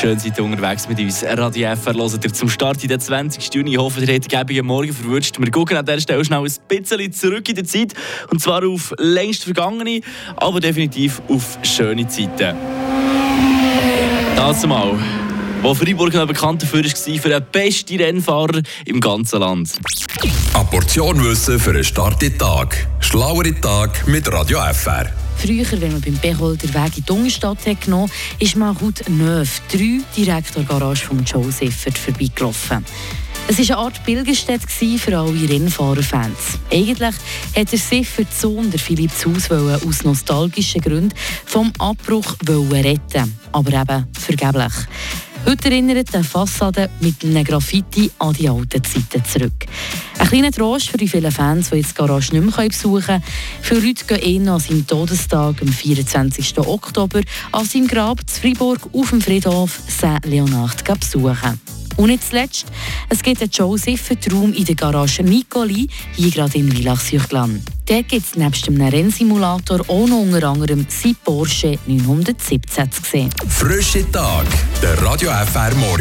Schön seid ihr unterwegs mit uns. Radio FR hört ihr zum Start in den 20. Juni. Ich hoffe, ihr habt gäbigen Morgen verwünscht. Wir gucken an dieser Stelle schnell ein bisschen zurück in der Zeit. Und zwar auf längst vergangene, aber definitiv auf schöne Zeiten. Das mal wo Freiburg noch bekannt dafür war, für den besten Rennfahrer im ganzen Land. Eine Portion Wissen für einen starken Tag. Schlauere Tag mit Radio FR. Früher, wenn man beim Bechol den Weg in die Ungenstadt hat genommen ist man Route 9, 3 direkt an der Garage von Joe Siffert vorbeigelaufen. Es war eine Art Pilgerstätte für alle Rennfahrerfans. Eigentlich hat der Siffert Sohn, der Philipp Zaus, aus nostalgischen Gründen vom Abbruch retten aber eben vergeblich. Heute erinnert die Fassade mit einem Graffiti an die alten Zeiten zurück. Ein kleiner Trost für die vielen Fans, die jetzt die Garage nicht mehr besuchen können. Viele Leute gehen ihn an seinem Todestag, am 24. Oktober, an seinem Grab zu Freiburg auf dem Friedhof Saint-Leonard besuchen. Und nicht zuletzt, es gibt einen Joe-Siffert-Raum in der Garage Nicoli, hier gerade in Villach-sur-Glane. Dort gibt es nebst dem Rennsimulator auch noch unter anderem sein Porsche 917 zu sehen. Frische Tag, der Radio FR Morgen.